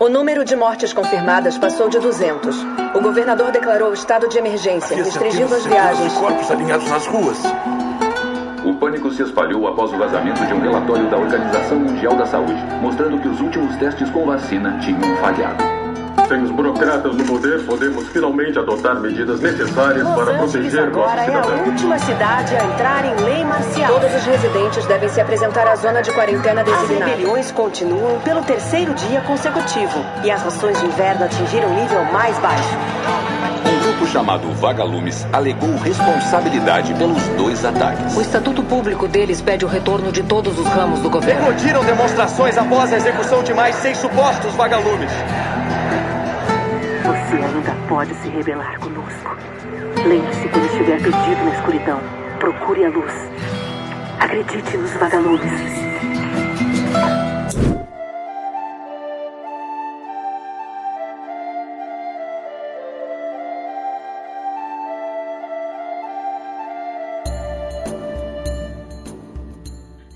O número de mortes confirmadas passou de 200. O governador declarou estado de emergência, restringindo as viagens. corpos alinhados nas ruas. O pânico se espalhou após o vazamento de um relatório da Organização Mundial da Saúde, mostrando que os últimos testes com vacina tinham falhado. Sem os burocratas no poder, podemos finalmente adotar medidas necessárias Los para Angeles proteger nossos agora é a última cidade a entrar em lei marcial. Todos os residentes devem se apresentar à zona de quarentena As designada. rebeliões continuam pelo terceiro dia consecutivo e as rações de inverno atingiram o nível mais baixo. Um grupo chamado Vagalumes alegou responsabilidade pelos dois ataques. O estatuto público deles pede o retorno de todos os ramos do governo. Eclodiram demonstrações após a execução de mais seis supostos vagalumes. Você ainda pode se rebelar conosco. Lembre-se quando estiver perdido na escuridão. Procure a luz. Acredite nos vagalumes.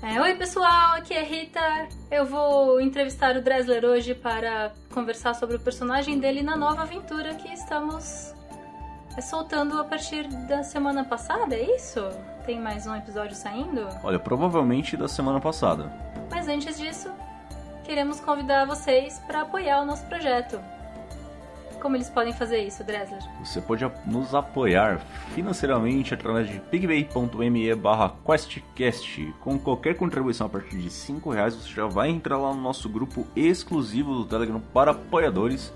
É, Oi, pessoal, aqui é Rita. Eu vou entrevistar o Dresler hoje para conversar sobre o personagem dele na nova aventura que estamos é, soltando a partir da semana passada, é isso? Tem mais um episódio saindo? Olha, provavelmente da semana passada. Mas antes disso, queremos convidar vocês para apoiar o nosso projeto. Como eles podem fazer isso, Dresler? Você pode nos apoiar financeiramente através de pigmay.me barra questcast. Com qualquer contribuição a partir de 5 reais, você já vai entrar lá no nosso grupo exclusivo do Telegram para apoiadores,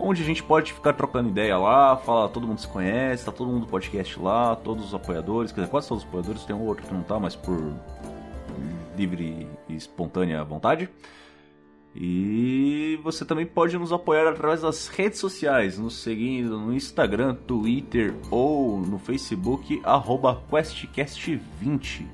onde a gente pode ficar trocando ideia lá, fala, todo mundo se conhece, tá todo mundo do podcast lá, todos os apoiadores, quer dizer, quase todos os apoiadores, tem um ou outro que não tá, mas por livre e espontânea vontade. E você também pode nos apoiar através das redes sociais, nos seguindo no Instagram, Twitter ou no Facebook, arroba QuestCast20.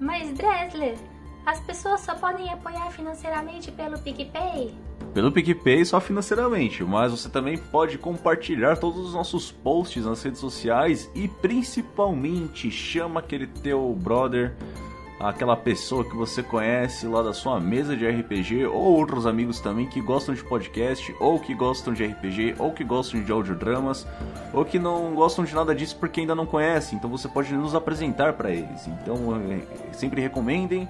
Mas, Dresler, as pessoas só podem apoiar financeiramente pelo PicPay? Pelo PicPay só financeiramente, mas você também pode compartilhar todos os nossos posts nas redes sociais e principalmente chama aquele teu brother, aquela pessoa que você conhece lá da sua mesa de RPG ou outros amigos também que gostam de podcast ou que gostam de RPG ou que gostam de audiodramas ou que não gostam de nada disso porque ainda não conhecem. Então você pode nos apresentar para eles. Então eh, sempre recomendem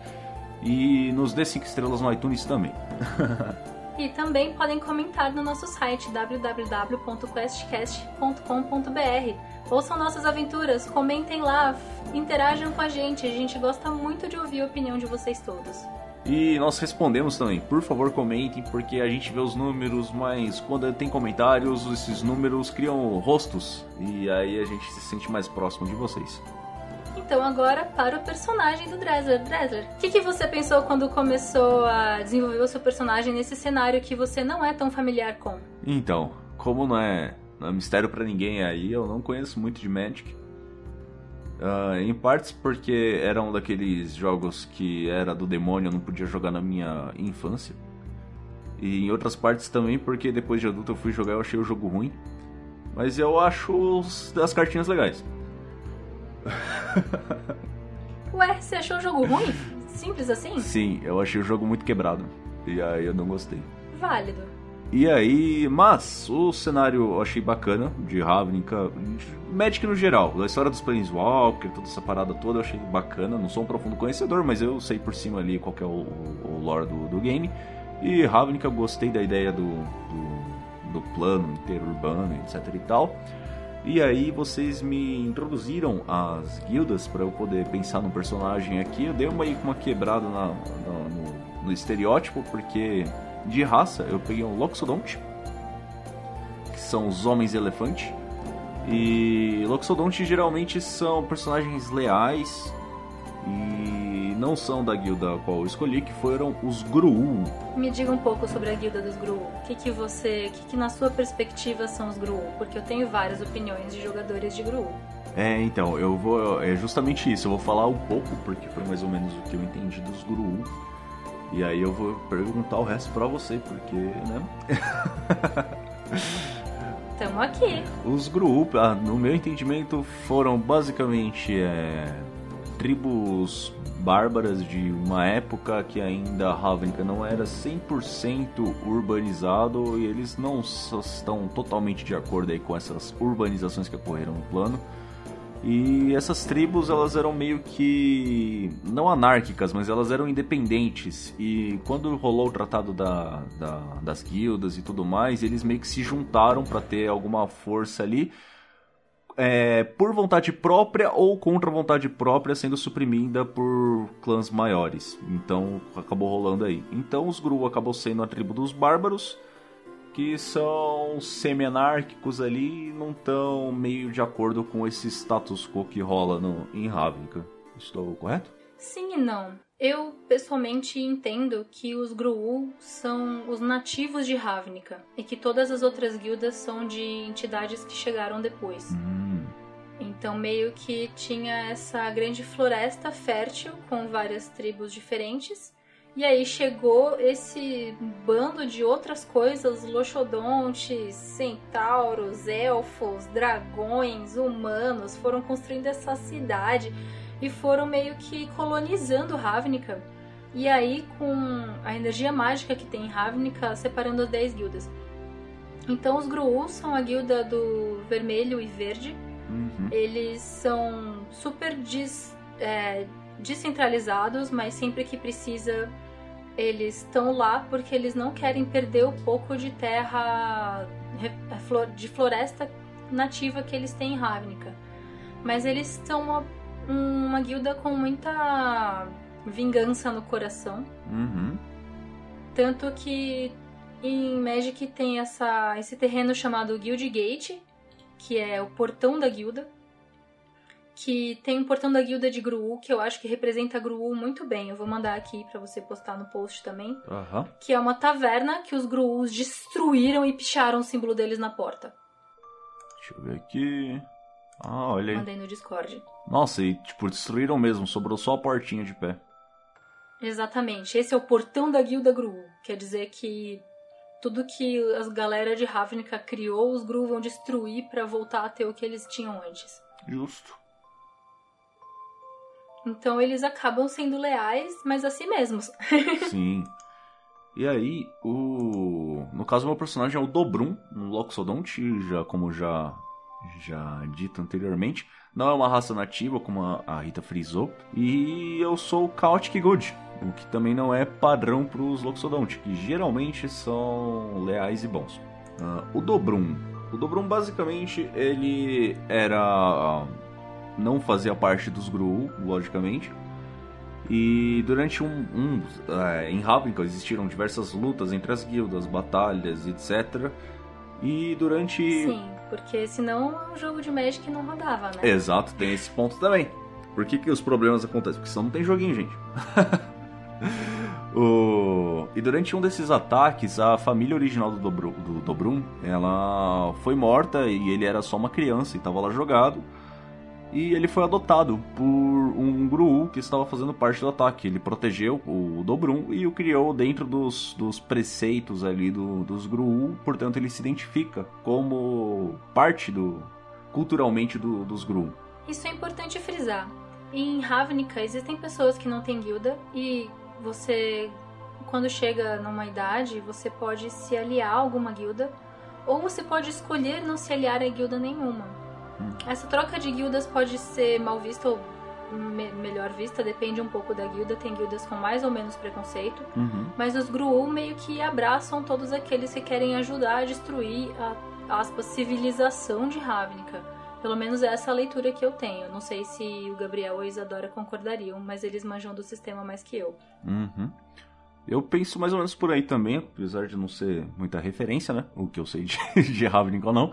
e nos dê 5 estrelas no iTunes também. E também podem comentar no nosso site www.questcast.com.br. Ouçam nossas aventuras, comentem lá, interajam com a gente. A gente gosta muito de ouvir a opinião de vocês todos. E nós respondemos também, por favor comentem, porque a gente vê os números, mas quando tem comentários, esses números criam rostos e aí a gente se sente mais próximo de vocês. Então agora para o personagem do Dresler. Dresler, o que, que você pensou quando começou a desenvolver o seu personagem nesse cenário que você não é tão familiar com? Então, como não é, não é mistério pra ninguém aí, eu não conheço muito de Magic. Ah, em partes porque era um daqueles jogos que era do demônio, eu não podia jogar na minha infância. E em outras partes também porque depois de adulto eu fui jogar e eu achei o jogo ruim. Mas eu acho as cartinhas legais. Ué, você achou o jogo ruim? Simples assim? Sim, eu achei o jogo muito quebrado. E aí eu não gostei. Válido. E aí, mas o cenário eu achei bacana, de Ravnica, Magic no geral, a história dos Planeswalker, toda essa parada toda eu achei bacana. Não sou um profundo conhecedor, mas eu sei por cima ali qual é o, o lore do, do game. E Ravnica eu gostei da ideia do, do, do plano inteiro urbano, etc e tal. E aí vocês me introduziram as guildas para eu poder pensar no personagem aqui. Eu dei uma, uma quebrada na- na- no, no estereótipo, porque de raça eu peguei um Loxodonte, que são os homens elefante. E Loxodonte geralmente são personagens leais não são da guilda a qual eu escolhi, que foram os Gruul. Me diga um pouco sobre a guilda dos Gruul. O que, que você. O que, que na sua perspectiva são os Gruul? Porque eu tenho várias opiniões de jogadores de Gruul. É, então, eu vou. É justamente isso, eu vou falar um pouco, porque foi mais ou menos o que eu entendi dos Gruul. E aí eu vou perguntar o resto pra você, porque, né? Tamo aqui. Os Gruul, ah, no meu entendimento, foram basicamente é, tribos bárbaras de uma época que ainda Ravnica não era 100% urbanizado e eles não estão totalmente de acordo aí com essas urbanizações que ocorreram no plano. E essas tribos elas eram meio que não anárquicas, mas elas eram independentes. E quando rolou o tratado da, da, das guildas e tudo mais, eles meio que se juntaram para ter alguma força ali é, por vontade própria ou contra vontade própria, sendo suprimida por clãs maiores. Então acabou rolando aí. Então os Gru acabou sendo a tribo dos bárbaros, que são semi-anárquicos ali e não estão meio de acordo com esse status quo que rola no, em Ravnica. Estou correto? Sim e não. Eu pessoalmente entendo que os Gruul são os nativos de Ravnica e que todas as outras guildas são de entidades que chegaram depois. Hum. Então, meio que tinha essa grande floresta fértil com várias tribos diferentes. E aí chegou esse bando de outras coisas, loxodontes, centauros, elfos, dragões, humanos, foram construindo essa cidade e foram meio que colonizando Ravnica. E aí com a energia mágica que tem em Ravnica, separando as 10 guildas. Então os Gruul são a guilda do vermelho e verde, Uhum. eles são super des, é, descentralizados, mas sempre que precisa eles estão lá porque eles não querem perder o pouco de terra de floresta nativa que eles têm em Ravnica. Mas eles são uma, uma guilda com muita vingança no coração. Uhum. Tanto que em Magic tem essa, esse terreno chamado Guild Gate, que é o portão da guilda. Que tem um portão da guilda de Gruul, que eu acho que representa Gruul muito bem. Eu vou mandar aqui para você postar no post também. Uhum. Que é uma taverna que os Gruuls destruíram e picharam o símbolo deles na porta. Deixa eu ver aqui. Ah, olha aí. Mandei no Discord. Nossa, e tipo, destruíram mesmo, sobrou só a portinha de pé. Exatamente. Esse é o portão da guilda Gruul. Quer dizer que tudo que as galera de Ravnica criou, os Gru vão destruir para voltar a ter o que eles tinham antes. Justo. Então eles acabam sendo leais, mas a si mesmos. Sim. E aí, o. No caso, meu personagem é o Dobrum, um Loxodonte, já, como já, já dito anteriormente. Não é uma raça nativa, como a Rita frisou. E eu sou o Chaotic Good, o que também não é padrão para os Loxodonte, que geralmente são leais e bons. Uh, o Dobrum. O Dobrum, basicamente, ele era. não fazia parte dos Gruul, logicamente. E durante um. um é, em Ravnica existiram diversas lutas entre as guildas, batalhas, etc. E durante. Sim, porque senão o jogo de Magic não rodava, né? Exato, tem esse ponto também. Por que, que os problemas acontecem? Porque senão não tem joguinho, gente. o... E durante um desses ataques, a família original do, Dobro... do Dobrum, ela foi morta e ele era só uma criança e estava lá jogado. E ele foi adotado por um Gruul que estava fazendo parte do ataque. Ele protegeu o Dobrum e o criou dentro dos, dos preceitos ali do, dos Gruul. Portanto, ele se identifica como parte do culturalmente do, dos Gruul. Isso é importante frisar. Em Ravnica existem pessoas que não têm guilda e você, quando chega numa idade, você pode se aliar a alguma guilda ou você pode escolher não se aliar a guilda nenhuma. Essa troca de guildas pode ser mal vista ou me melhor vista, depende um pouco da guilda. Tem guildas com mais ou menos preconceito, uhum. mas os Gruul meio que abraçam todos aqueles que querem ajudar a destruir a aspas, civilização de Ravnica. Pelo menos essa é a leitura que eu tenho. Não sei se o Gabriel ou a Isadora concordariam, mas eles manjam do sistema mais que eu. Uhum. Eu penso mais ou menos por aí também, apesar de não ser muita referência, né? O que eu sei de, de Ravnica ou não.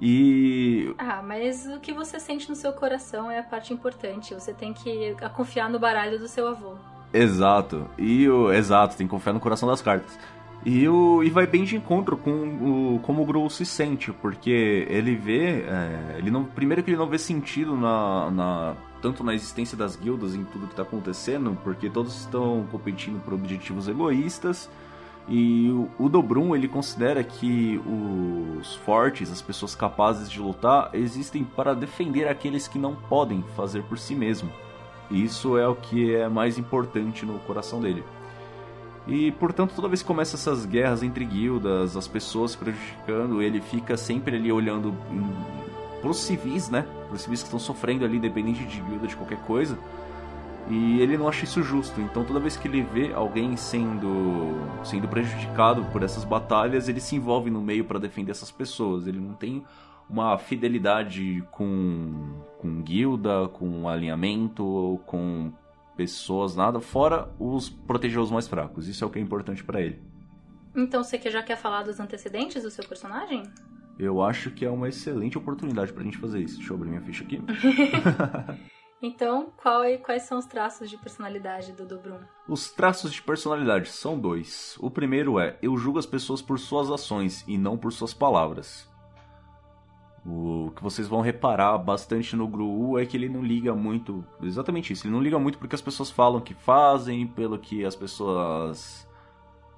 E. Ah, mas o que você sente no seu coração é a parte importante. Você tem que confiar no baralho do seu avô. Exato. E o. Exato, tem que confiar no coração das cartas. E, o, e vai bem de encontro com o, como o Grohl se sente, porque ele vê. É, ele não, primeiro que ele não vê sentido na, na, tanto na existência das guildas em tudo que está acontecendo, porque todos estão competindo por objetivos egoístas. E o, Dobrum ele considera que os fortes, as pessoas capazes de lutar, existem para defender aqueles que não podem fazer por si mesmo. Isso é o que é mais importante no coração dele. E, portanto, toda vez que começa essas guerras entre guildas, as pessoas se prejudicando, ele fica sempre ali olhando para os civis, né? Para os civis que estão sofrendo ali, independente de guilda, de qualquer coisa. E ele não acha isso justo. Então, toda vez que ele vê alguém sendo, sendo prejudicado por essas batalhas, ele se envolve no meio para defender essas pessoas. Ele não tem uma fidelidade com, com guilda, com alinhamento, com pessoas, nada, fora os proteger os mais fracos. Isso é o que é importante para ele. Então você já quer falar dos antecedentes do seu personagem? Eu acho que é uma excelente oportunidade pra gente fazer isso. Deixa eu abrir minha ficha aqui. então, é, quais são os traços de personalidade do Dobrum? Os traços de personalidade são dois. O primeiro é: eu julgo as pessoas por suas ações e não por suas palavras. O que vocês vão reparar bastante no Gru é que ele não liga muito. Exatamente isso. Ele não liga muito porque as pessoas falam que fazem, pelo que as pessoas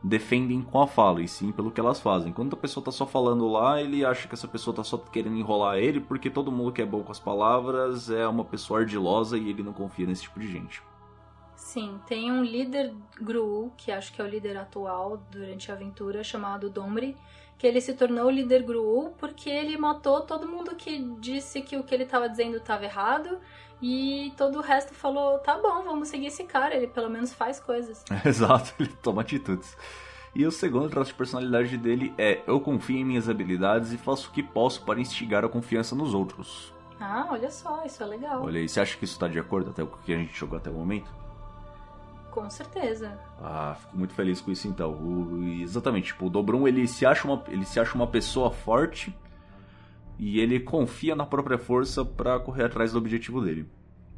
defendem com a fala, e sim pelo que elas fazem. Quando a pessoa tá só falando lá, ele acha que essa pessoa tá só querendo enrolar ele, porque todo mundo que é bom com as palavras é uma pessoa ardilosa e ele não confia nesse tipo de gente. Sim, tem um líder Gru, que acho que é o líder atual durante a aventura, chamado Domri, que ele se tornou o líder Gru porque ele matou todo mundo que disse que o que ele estava dizendo estava errado e todo o resto falou: tá bom, vamos seguir esse cara, ele pelo menos faz coisas. Exato, ele toma atitudes. E o segundo traço de personalidade dele é: eu confio em minhas habilidades e faço o que posso para instigar a confiança nos outros. Ah, olha só, isso é legal. Olha aí, você acha que isso está de acordo até com o que a gente jogou até o momento? Com certeza. Ah, fico muito feliz com isso então. O, exatamente, tipo, o Dobrum ele se acha uma, ele se acha uma pessoa forte e ele confia na própria força para correr atrás do objetivo dele,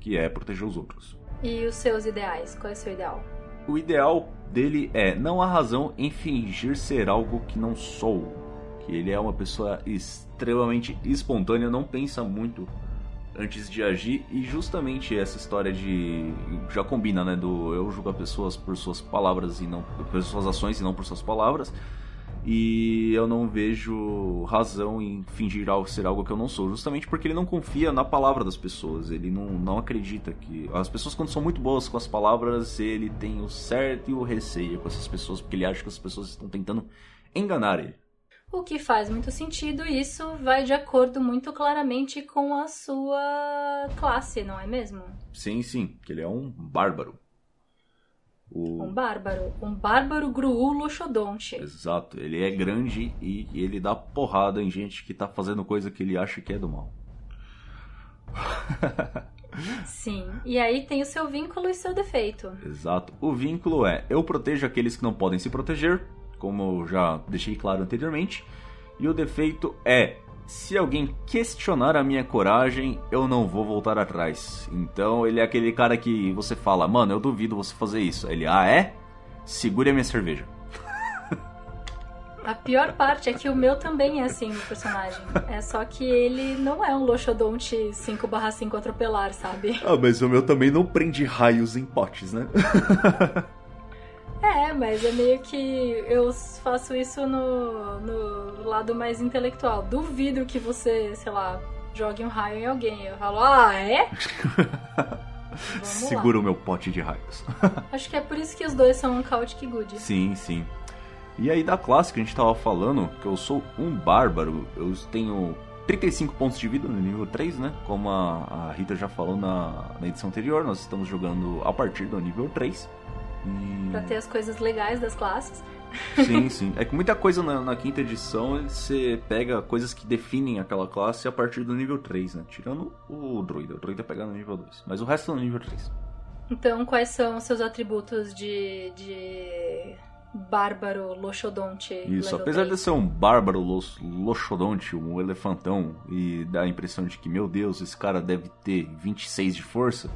que é proteger os outros. E os seus ideais? Qual é o seu ideal? O ideal dele é não há razão em fingir ser algo que não sou. Que ele é uma pessoa extremamente espontânea, não pensa muito antes de agir e justamente essa história de já combina, né, do eu julgo as pessoas por suas palavras e não por suas ações e não por suas palavras. E eu não vejo razão em fingir ser algo que eu não sou, justamente porque ele não confia na palavra das pessoas. Ele não, não acredita que. As pessoas, quando são muito boas com as palavras, ele tem o certo e o receio com essas pessoas, porque ele acha que as pessoas estão tentando enganar ele. O que faz muito sentido, isso vai de acordo muito claramente com a sua classe, não é mesmo? Sim, sim, que ele é um bárbaro. O... Um bárbaro. Um bárbaro Gruul Loxodonte. Exato, ele é grande e ele dá porrada em gente que tá fazendo coisa que ele acha que é do mal. Sim, e aí tem o seu vínculo e seu defeito. Exato. O vínculo é: eu protejo aqueles que não podem se proteger, como já deixei claro anteriormente. E o defeito é: se alguém questionar a minha coragem, eu não vou voltar atrás. Então ele é aquele cara que você fala, mano, eu duvido você fazer isso. Ele, ah é? Segure a minha cerveja. A pior parte é que o meu também é assim, o personagem. É só que ele não é um Loxodonte 5/5 atropelar, sabe? Ah, mas o meu também não prende raios em potes, né? É, mas é meio que eu faço isso no, no lado mais intelectual. Duvido que você, sei lá, jogue um raio em alguém. Eu falo, ah, é? Segura o meu pote de raios. Acho que é por isso que os dois são um Chaotic Good. Sim, sim. E aí da classe que a gente tava falando, que eu sou um bárbaro, eu tenho 35 pontos de vida no nível 3, né? Como a, a Rita já falou na, na edição anterior, nós estamos jogando a partir do nível 3. E... Pra ter as coisas legais das classes. Sim, sim. É que muita coisa na, na, quinta edição você pega coisas que definem aquela classe a partir do nível 3, né? Tirando o druida. O druida pega no nível 2. Mas o resto é no nível 3. Então, quais são os seus atributos de. de... Bárbaro Loxodonte. Isso, apesar 3. de ser um bárbaro Loxodonte, um elefantão, e dar a impressão de que, meu Deus, esse cara deve ter 26 de força,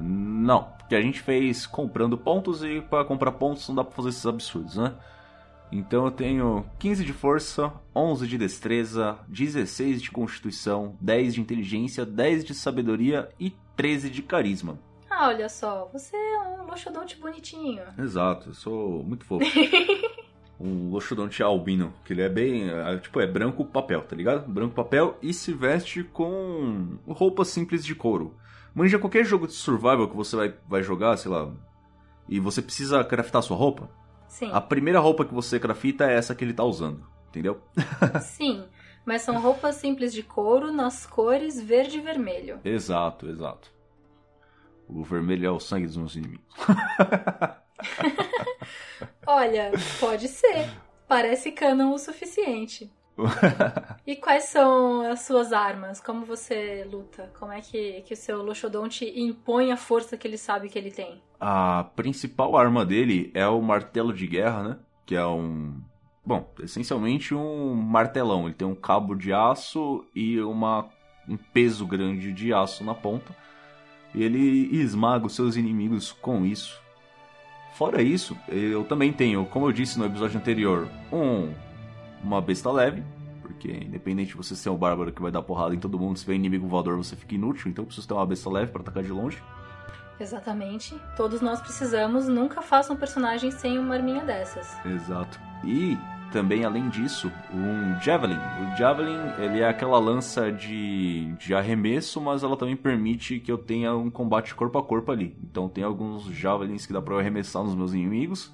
não, porque a gente fez comprando pontos e para comprar pontos não dá para fazer esses absurdos, né? Então eu tenho 15 de força, 11 de destreza, 16 de constituição, 10 de inteligência, 10 de sabedoria e 13 de carisma. Ah, olha só, você é um loxodonte bonitinho. Exato, eu sou muito fofo. um loxodonte albino, que ele é bem, é, tipo, é branco papel, tá ligado? Branco papel e se veste com roupas simples de couro Manja qualquer jogo de survival que você vai, vai jogar, sei lá, e você precisa craftar sua roupa. Sim. A primeira roupa que você crafta é essa que ele tá usando, entendeu? Sim, mas são roupas simples de couro nas cores verde e vermelho. exato, exato. O vermelho é o sangue dos meus inimigos. Olha, pode ser. Parece canon o suficiente. E quais são as suas armas? Como você luta? Como é que, que o seu Loxodonte impõe a força que ele sabe que ele tem? A principal arma dele é o martelo de guerra, né? Que é um. Bom, essencialmente um martelão. Ele tem um cabo de aço e uma, um peso grande de aço na ponta. E ele esmaga os seus inimigos com isso. Fora isso, eu também tenho, como eu disse no episódio anterior, um uma besta leve. Porque independente de você ser um bárbaro que vai dar porrada em todo mundo, se vem inimigo voador você fica inútil, então precisa ter uma besta leve para atacar de longe. Exatamente. Todos nós precisamos. Nunca faça um personagem sem uma arminha dessas. Exato. E também, além disso, um Javelin. O Javelin, ele é aquela lança de, de arremesso, mas ela também permite que eu tenha um combate corpo a corpo ali. Então tem alguns Javelins que dá pra eu arremessar nos meus inimigos.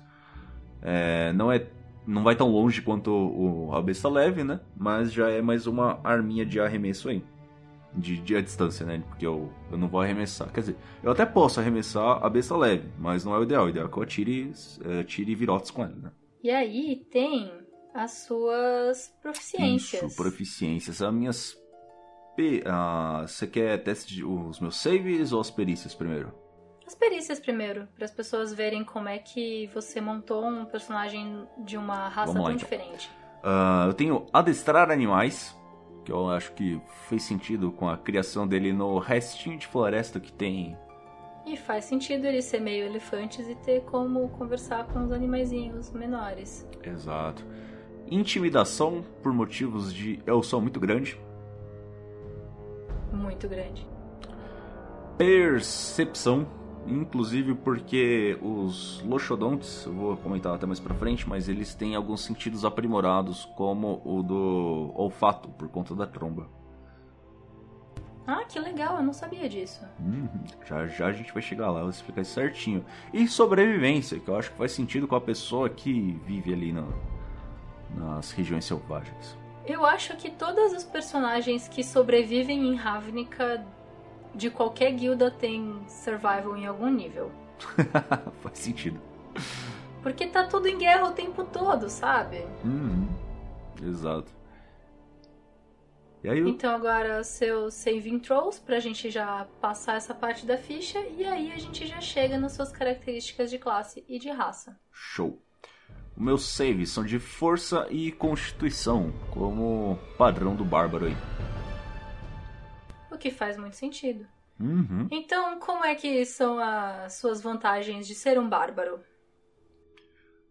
É, não é não vai tão longe quanto o, a besta leve, né? Mas já é mais uma arminha de arremesso aí. De, de a distância, né? Porque eu, eu não vou arremessar. Quer dizer, eu até posso arremessar a besta leve, mas não é o ideal. O ideal é que eu atire, atire virotes com ela, né? E aí tem as suas proficiências. Isso, proficiências. As minhas. Ah, você quer teste de os meus saves ou as perícias primeiro? As perícias primeiro, para as pessoas verem como é que você montou um personagem de uma raça Vamos lá, tão então. diferente. Ah, eu tenho adestrar animais, que eu acho que fez sentido com a criação dele no restinho de floresta que tem. E faz sentido ele ser meio elefantes e ter como conversar com os animaizinhos menores. Exato. Intimidação por motivos de eu sou muito grande. Muito grande. Percepção, inclusive porque os loxodontes, eu vou comentar até mais pra frente, mas eles têm alguns sentidos aprimorados, como o do olfato, por conta da tromba. Ah, que legal, eu não sabia disso. Uhum, Já já a gente vai chegar lá, eu vou explicar isso certinho. E sobrevivência, que eu acho que faz sentido com a pessoa que vive ali na- nas regiões selvagens. Eu acho que todos os personagens que sobrevivem em Ravnica de qualquer guilda têm survival em algum nível. faz sentido. Porque tá tudo em guerra o tempo todo, sabe? Uhum, Exato. Aí, Então agora seus saving throws pra gente já passar essa parte da ficha e aí a gente já chega nas suas características de classe e de raça. show. Os meus saves são de força e constituição, como padrão do bárbaro aí. O que faz muito sentido. Uhum. Então, como é que são as suas vantagens de ser um bárbaro?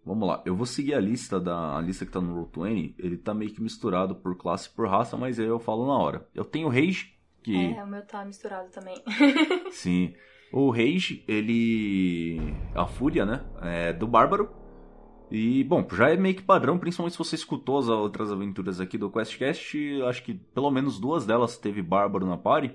Vamos lá, eu vou seguir a lista da a lista que tá no Roll20, ele tá meio que misturado por classe e por raça, mas aí eu falo na hora. Eu tenho o Rage, que É, o meu tá misturado também. sim, o Rage, ele a fúria, né, é do bárbaro. E bom, já é meio que padrão, principalmente se você escutou as outras aventuras aqui do QuestCast, acho que pelo menos duas delas teve bárbaro na party.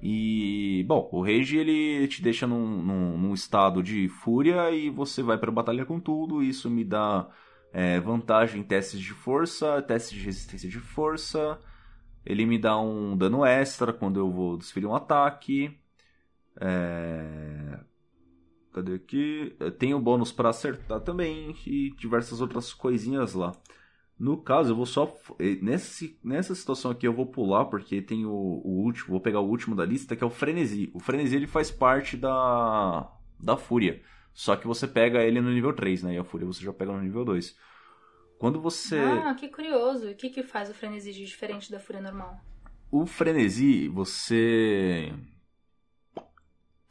E, bom, o Rage ele te deixa num, num, num estado de fúria e você vai pra batalha com tudo. Isso me dá é, vantagem em testes de força, testes de resistência de força. Ele me dá um dano extra quando eu vou desferir um ataque. É... Cadê aqui? Eu tenho bônus pra acertar também e diversas outras coisinhas lá. No caso, eu vou só. Nesse, nessa situação aqui eu vou pular, porque tem o, o último. Vou pegar o último da lista, que é o Frenesi. O Frenesi ele faz parte da. da Fúria. Só que você pega ele no nível 3, né? E a Fúria você já pega no nível 2. Quando você. Ah, que curioso. O que, que faz o frenesi de diferente da fúria normal? O Frenesi, você.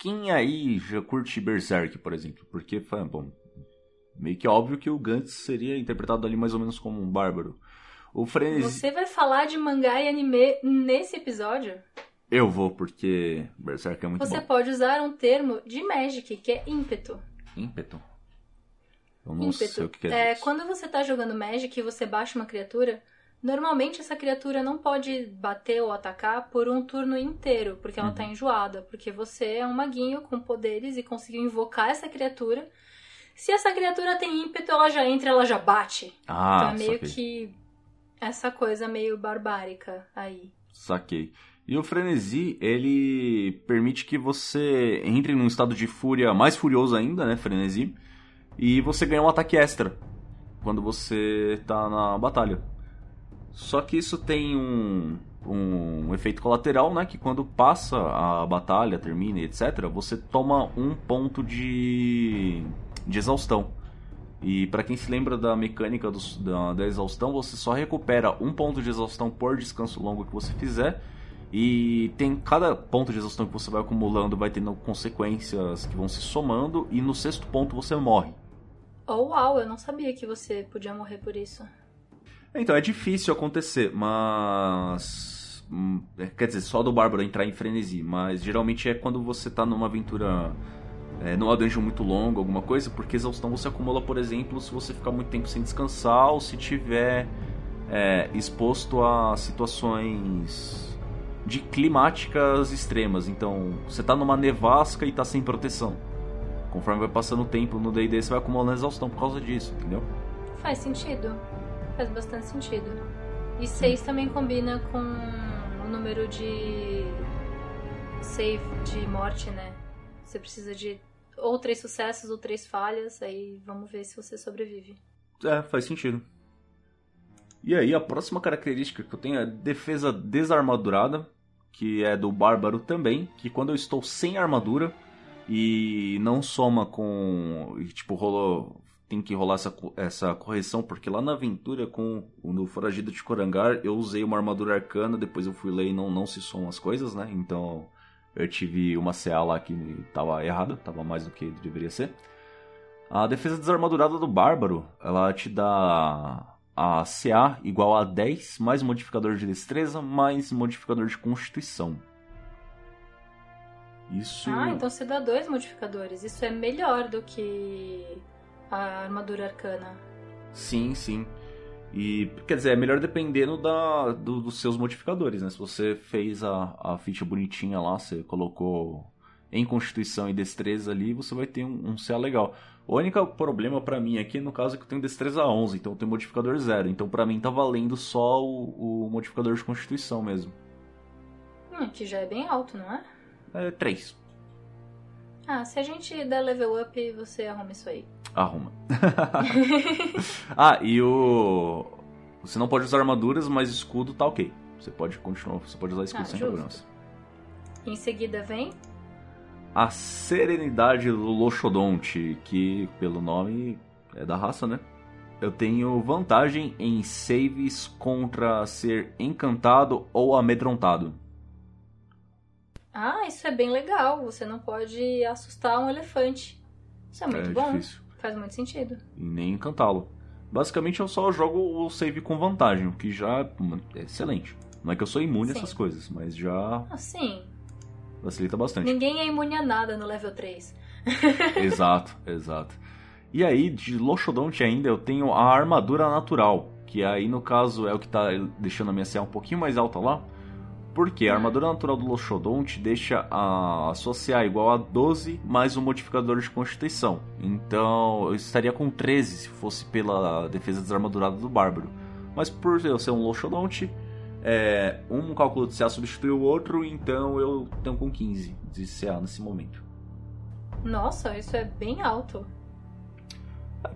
Quem aí já curte Berserk, por exemplo? Porque, foi, bom, meio que óbvio que o Gantz seria interpretado ali mais ou menos como um bárbaro. O Frenesi. Você vai falar de mangá e anime nesse episódio? Eu vou, porque Berserk é muito Você bom. pode usar um termo de Magic, que é ímpeto. Ímpeto. Eu não sei o que, é, É, quando você tá jogando Magic e você baixa uma criatura, Normalmente essa criatura não pode bater ou atacar por um turno inteiro, porque ela Uhum. tá enjoada. Porque você é um maguinho com poderes e conseguiu invocar essa criatura. Se essa criatura tem ímpeto, ela já entra, ela já bate. Ah, então é meio saquei. que essa coisa meio barbárica aí. Saquei. E o frenesi, ele permite que você entre num estado de fúria mais furioso ainda, né? Frenesi. E você ganha um ataque extra quando você tá na batalha. Só que isso tem um, um efeito colateral, né? Que quando passa a batalha, termina e etc., você toma um ponto de, de exaustão. E pra quem se lembra da mecânica dos- da, da exaustão, você só recupera um ponto de exaustão por descanso longo que você fizer. E tem cada ponto de exaustão que você vai acumulando vai tendo consequências que vão se somando. E no sexto ponto você morre. Oh, uau, eu não sabia que você podia morrer por isso. Então, é difícil acontecer, mas. hum, é, Quer dizer, só do Bárbaro entrar em frenesi, mas geralmente é quando você tá numa aventura. É, numa dungeon muito longa, alguma coisa, porque exaustão você acumula, por exemplo, se você ficar muito tempo sem descansar ou se tiver é, exposto a situações de climáticas extremas. Então, você tá numa nevasca e tá sem proteção. Conforme vai passando o tempo no D&D, você vai acumulando exaustão por causa disso, entendeu? Faz sentido. Faz bastante sentido. E 6 também combina com o número de save de morte, né? Você precisa de ou três sucessos ou três falhas, aí vamos ver se você sobrevive. É, faz sentido. E aí, a próxima característica que eu tenho é defesa desarmadurada, que é do bárbaro também, que quando eu estou sem armadura e não soma com. Tipo, rolou. Tem que rolar essa, essa correção, porque lá na aventura com no Foragido de Corangar eu usei uma armadura arcana, depois eu fui ler e não, não se somam as coisas, né? Então eu tive uma CA lá que tava errada, tava mais do que deveria ser. A defesa desarmadurada do Bárbaro, ela te dá a CA igual a 10, mais modificador de destreza, mais modificador de constituição. Isso. Ah, então você dá dois modificadores. Isso é melhor do que a armadura arcana. Sim, sim. E quer dizer, é melhor dependendo da, do- dos seus modificadores, né? Se você fez a, a ficha bonitinha lá, você colocou em constituição e destreza ali, você vai ter um, um CA legal. O único problema pra mim aqui, no caso, é que eu tenho destreza 11, então eu tenho modificador 0. Então pra mim tá valendo só o, o modificador de constituição mesmo. Hum, que já é bem alto, não é? É 3. Ah, se a gente der level up, você arruma isso aí. Arruma. ah, e o. Você não pode usar armaduras, mas escudo tá ok. Você pode continuar, você pode usar escudo Ah, sem justo. problemas. Em seguida vem A Serenidade do Loxodonte, que pelo nome é da raça, né? Eu tenho vantagem em saves contra ser encantado ou amedrontado. Ah, isso é bem legal. Você não pode assustar um elefante. Isso é muito É bom. difícil. Faz muito sentido. Nem encantá-lo. Basicamente eu só jogo o save com vantagem, o que já é excelente. Não é que eu sou imune a Sim. essas coisas, mas já Assim, facilita bastante. ninguém é imune a nada no level 3. exato, exato. E aí, de Loxodonte ainda, eu tenho a armadura natural, que aí no caso é o que tá deixando a minha CA um pouquinho mais alta lá. Porque a armadura natural do Loxodonte deixa a sua CA igual a 12 mais o modificador de constituição. Então eu estaria com 13 se fosse pela defesa desarmadurada do Bárbaro. Mas por eu ser um Loxodonte, é, um cálculo de CA substitui o outro, então eu tenho com 15 de CA nesse momento. Nossa, isso é bem alto.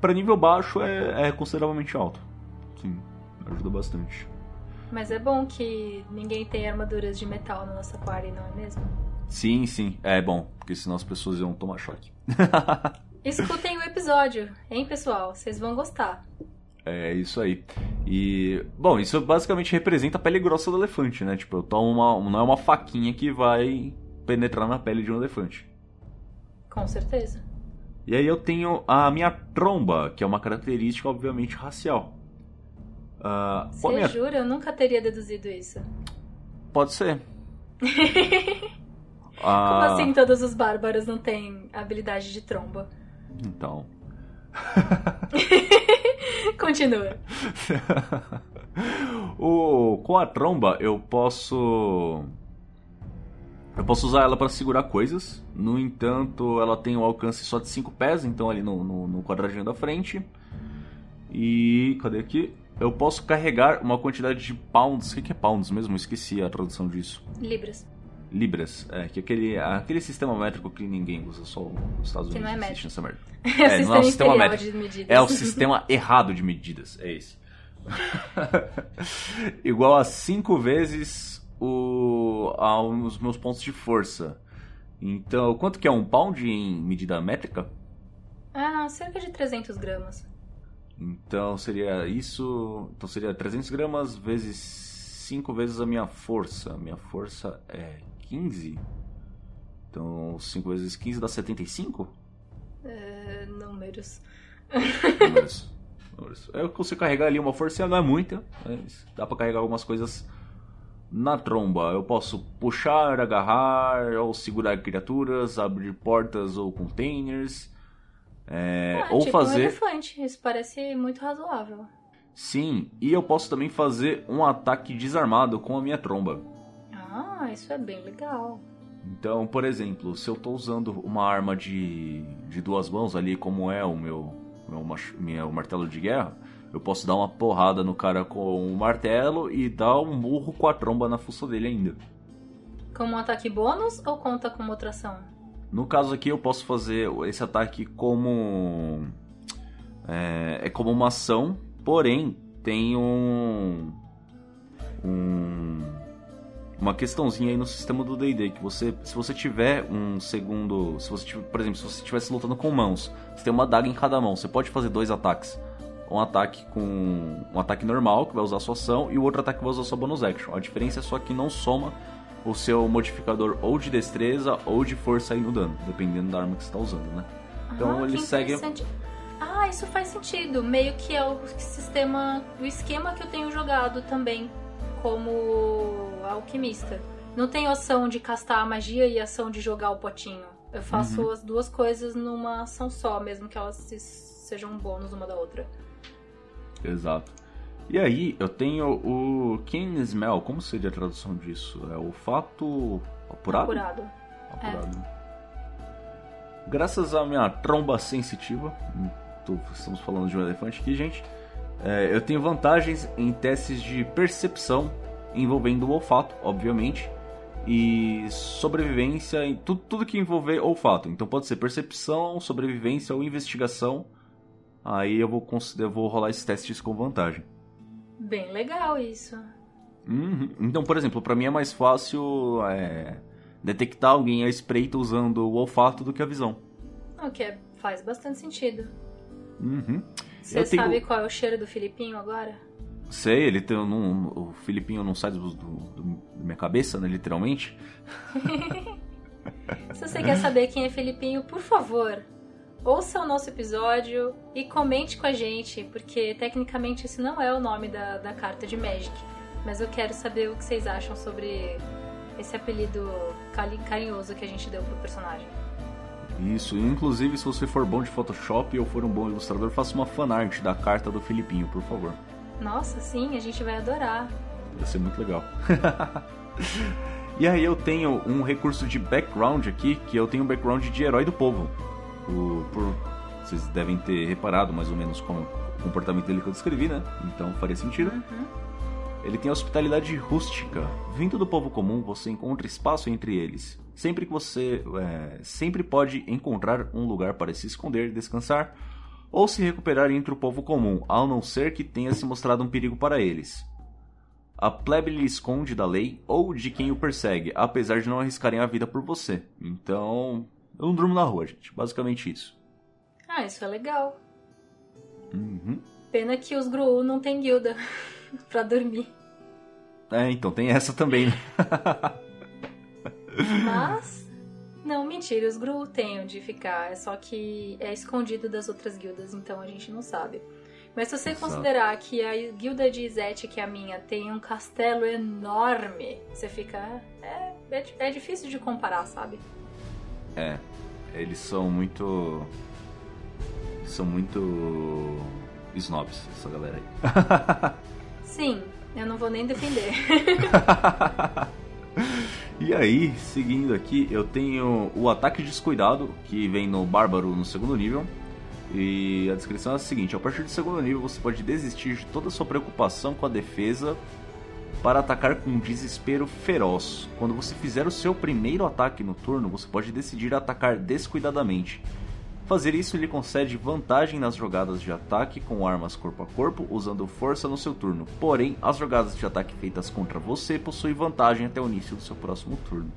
Para nível baixo é, é consideravelmente alto. Sim, ajuda bastante. Mas é bom que ninguém tem armaduras de metal na nossa party, não é mesmo? Sim, sim, é bom, porque senão as pessoas iam tomar choque. Escutem o episódio, hein, pessoal? Vocês vão gostar. É isso aí. E, bom, isso basicamente representa a pele grossa do elefante, né? Tipo, eu tomo uma, não é uma faquinha que vai penetrar na pele de um elefante. Com certeza. E aí eu tenho a minha tromba, que é uma característica, obviamente, racial. A Você minha- jura? Eu nunca teria deduzido isso. Pode ser. Como Ah, assim todos os bárbaros não têm habilidade de tromba? Então. Continua. O, com a tromba eu posso. Eu posso usar ela para segurar coisas. No entanto, ela tem um alcance só de 5 pés, então ali no, no, no quadradinho da frente. E. cadê aqui? Eu posso carregar uma quantidade de pounds. O que, que é pounds mesmo? Esqueci a tradução disso. Libras. Libras, é, que aquele, aquele sistema métrico que ninguém usa, só os Estados Que Unidos não é existe nessa merda. É, não é o sistema métrico. de medidas. É o sistema errado de medidas, é esse. Igual a 5 vezes o, meus pontos de força. Então, quanto que é um pound em medida métrica? Ah, cerca de 300 gramas. Então seria isso. Então seria 300 gramas vezes 5 vezes a minha força. Minha força é 15. Então 5 vezes 15 dá 75? É, números. Números. Números. Eu consigo carregar ali uma força, não é muita, mas dá pra carregar algumas coisas na tromba. Eu posso puxar, agarrar, ou segurar criaturas, abrir portas ou containers. É, Ah, ou tipo um fazer. elefante. Isso parece muito razoável. Sim, e eu posso também fazer um ataque desarmado com a minha tromba. Ah, isso é bem legal. Então, por exemplo, se eu tô usando uma arma de, de duas mãos ali, como é o meu, meu, martelo de guerra, eu posso dar uma porrada no cara com um martelo e dar um murro com a tromba na fuça dele ainda. Como um ataque bônus ou conta como outra ação? No caso aqui, eu posso fazer esse ataque como. É, é como uma ação, porém tem um. um uma questãozinha aí no sistema do D&D que você, se você tiver um segundo, se você tiver, por exemplo, se você estivesse lutando com mãos, você tem uma daga em cada mão, você pode fazer dois ataques. Um ataque com um ataque normal que vai usar a sua ação e o outro ataque que vai usar a sua bonus action. A diferença é só que não soma o seu modificador ou de destreza ou de força aí no dano, dependendo da arma que você está usando, né? Então ah, ele segue. Ah, isso faz sentido. Meio que é o sistema, o esquema que eu tenho jogado também como alquimista. Não tenho ação de castar a magia e ação de jogar o potinho. Eu faço Uhum. as duas coisas numa ação só, mesmo que elas se- sejam um bônus uma da outra. Exato. E aí, eu tenho o Keen Smell. Como seria a tradução disso? É olfato apurado? Apurado. Apurado. Graças à minha tromba sensitiva, estamos falando de um elefante aqui, gente. é, eu tenho vantagens em testes de percepção envolvendo o olfato, obviamente, e sobrevivência em tudo, tudo que envolver olfato. Então pode ser percepção, sobrevivência ou investigação. Aí eu vou, eu vou rolar esses testes com vantagem. Bem legal isso. Uhum. Então, por exemplo, pra mim é mais fácil é, detectar alguém à espreita usando o olfato do que a visão. O que é- faz bastante sentido. Uhum. Você tenho- sabe qual é o cheiro do Filipinho agora? Sei, ele tem um, o Filipinho não sai do, do- do- da minha cabeça, né, literalmente. Se você quer saber quem é Felipinho, por favor, ouça o nosso episódio e comente com a gente, porque tecnicamente esse não é o nome da, da carta de Magic. Mas eu quero saber o que vocês acham sobre esse apelido cari- carinhoso que a gente deu pro personagem. Isso, inclusive se você for bom de Photoshop ou for um bom ilustrador, faça uma fanart da carta do Filipinho, por favor. Nossa, sim, a gente vai adorar. Vai ser muito legal. e aí eu tenho um recurso de background aqui, que eu tenho um background de herói do povo. O- por, vocês devem ter reparado mais ou menos com o comportamento dele que eu descrevi, né? Então faria sentido. Ele tem a hospitalidade rústica. Vindo do povo comum, você encontra espaço entre eles. Sempre que você é, sempre pode encontrar um lugar para se esconder, descansar ou se recuperar entre o povo comum, ao não ser que tenha se mostrado um perigo para eles. A plebe lhe esconde da lei ou de quem o persegue, apesar de não arriscarem a vida por você. Então, eu não durmo na rua, gente. Basicamente isso. Ah, isso é legal. Uhum. Pena que os Gru não tem guilda pra dormir. É, então tem essa também, né? Mas. Não, mentira, os Gru têm onde ficar. É só que é escondido das outras guildas, então a gente não sabe. Mas se você Exato. considerar que a guilda de Izete, que é a minha, tem um castelo enorme, você fica. É, é, é difícil de comparar, sabe? É, eles são muito. São muito. snobs, essa galera aí. Sim, eu não vou nem defender. e aí, seguindo aqui, eu tenho o ataque descuidado, que vem no Bárbaro no segundo nível. E a descrição é a seguinte: a partir do segundo nível você pode desistir de toda a sua preocupação com a defesa para atacar com um desespero feroz. Quando você fizer o seu primeiro ataque no turno, você pode decidir atacar descuidadamente. Fazer isso lhe concede vantagem nas jogadas de ataque com armas corpo a corpo, usando força no seu turno. Porém, as jogadas de ataque feitas contra você possuem vantagem até o início do seu próximo turno.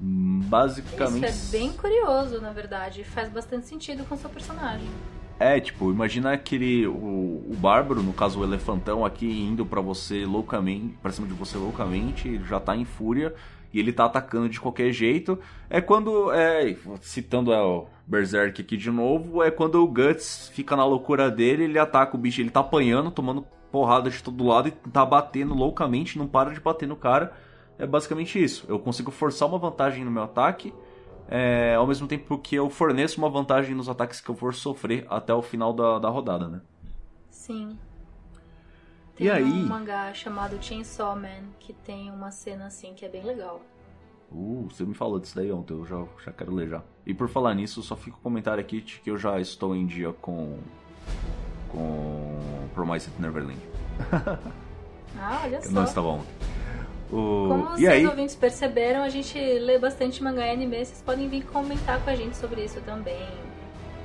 Basicamente. Isso é bem curioso, na verdade. Faz bastante sentido com o seu personagem. É, tipo, imagina aquele. O, o Bárbaro, no caso o Elefantão, aqui indo para você loucamente, pra cima de você loucamente, ele já tá em fúria e ele tá atacando de qualquer jeito. É quando. É, citando é, o Berserk aqui de novo, é quando o Guts fica na loucura dele, ele ataca o bicho, ele tá apanhando, tomando porrada de todo lado e tá batendo loucamente, não para de bater no cara. É basicamente isso. Eu consigo forçar uma vantagem no meu ataque. É, ao mesmo tempo que eu forneço uma vantagem nos ataques que eu for sofrer até o final da, da rodada, né? Sim. Tem e aí? um mangá chamado Chainsaw Man que tem uma cena assim que é bem legal. Uh, você me falou disso daí ontem, eu já, já quero ler já. E por falar nisso, só fica o um comentário aqui de que eu já estou em dia com. com. Promised Neverland. ah, olha só. Não estava ontem. O... Como e vocês aí? ouvintes perceberam, a gente lê bastante mangá e anime, vocês podem vir comentar com a gente sobre isso também.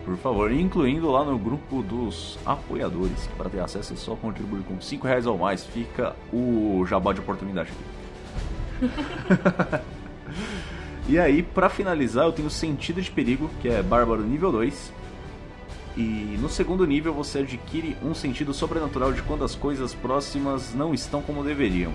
Por favor, incluindo lá no grupo dos apoiadores, que para ter acesso é só contribuir com 5 reais ou mais, fica o jabá de oportunidade. e aí, para finalizar, eu tenho Sentido de Perigo, que é Bárbaro nível 2. E no segundo nível você adquire um sentido sobrenatural de quando as coisas próximas não estão como deveriam,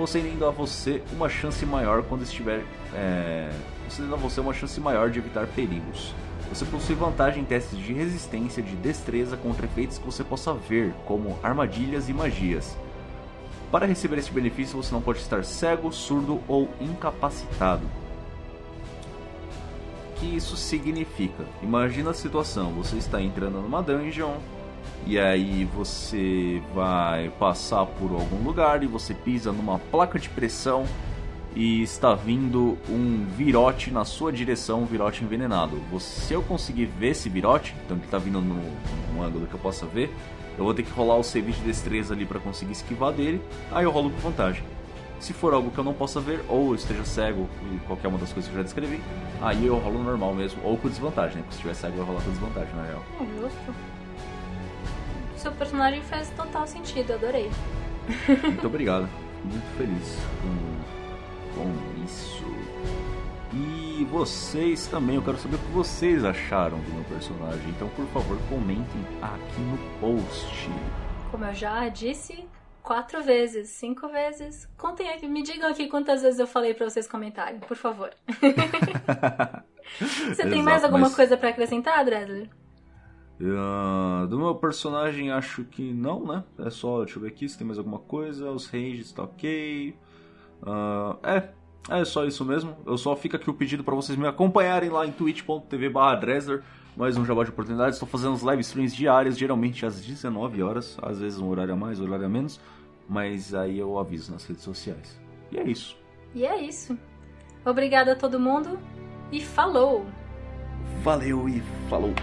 concedendo a você uma chance maior quando estiver. É, concedendo a você uma chance maior de evitar perigos. Você possui vantagem em testes de resistência de destreza contra efeitos que você possa ver, como armadilhas e magias. Para receber este benefício, você não pode estar cego, surdo ou incapacitado. O que isso significa? Imagina a situação: você está entrando numa dungeon e aí você vai passar por algum lugar e você pisa numa placa de pressão e está vindo um virote na sua direção, um virote envenenado. Se eu conseguir ver esse virote, então ele está vindo num ângulo que eu possa ver, eu vou ter que rolar o save de destreza ali para conseguir esquivar dele, aí eu rolo com vantagem. Se for algo que eu não possa ver, ou eu esteja cego, e qualquer uma das coisas que eu já descrevi, aí eu rolo normal mesmo, ou com desvantagem, né? Porque se estiver cego, vai rolar com desvantagem, na real. É justo. Seu personagem faz total sentido, adorei. Muito obrigado. Muito feliz com, com isso. E vocês também, eu quero saber o que vocês acharam do meu personagem. Então, por favor, comentem aqui no post. Como eu já disse, quatro vezes, cinco vezes. Contem aqui, me digam aqui quantas vezes eu falei para vocês comentarem, por favor. Você tem Exato, mais alguma mas- coisa para acrescentar, Dresler? Ah, do meu personagem, acho que não, né? É só, deixa eu ver aqui se tem mais alguma coisa. Os rages tá ok. Ah, é, é só isso mesmo. Eu só fica aqui o pedido para vocês me acompanharem lá em twitch.tv barra Dresler. Mais um jabá de oportunidades. Estou fazendo os live streams diárias, geralmente às 19 horas. Às vezes um horário a mais, um horário a menos. Mas aí eu aviso nas redes sociais. E é isso. E é isso. Obrigada a todo mundo e falou! Valeu e falou!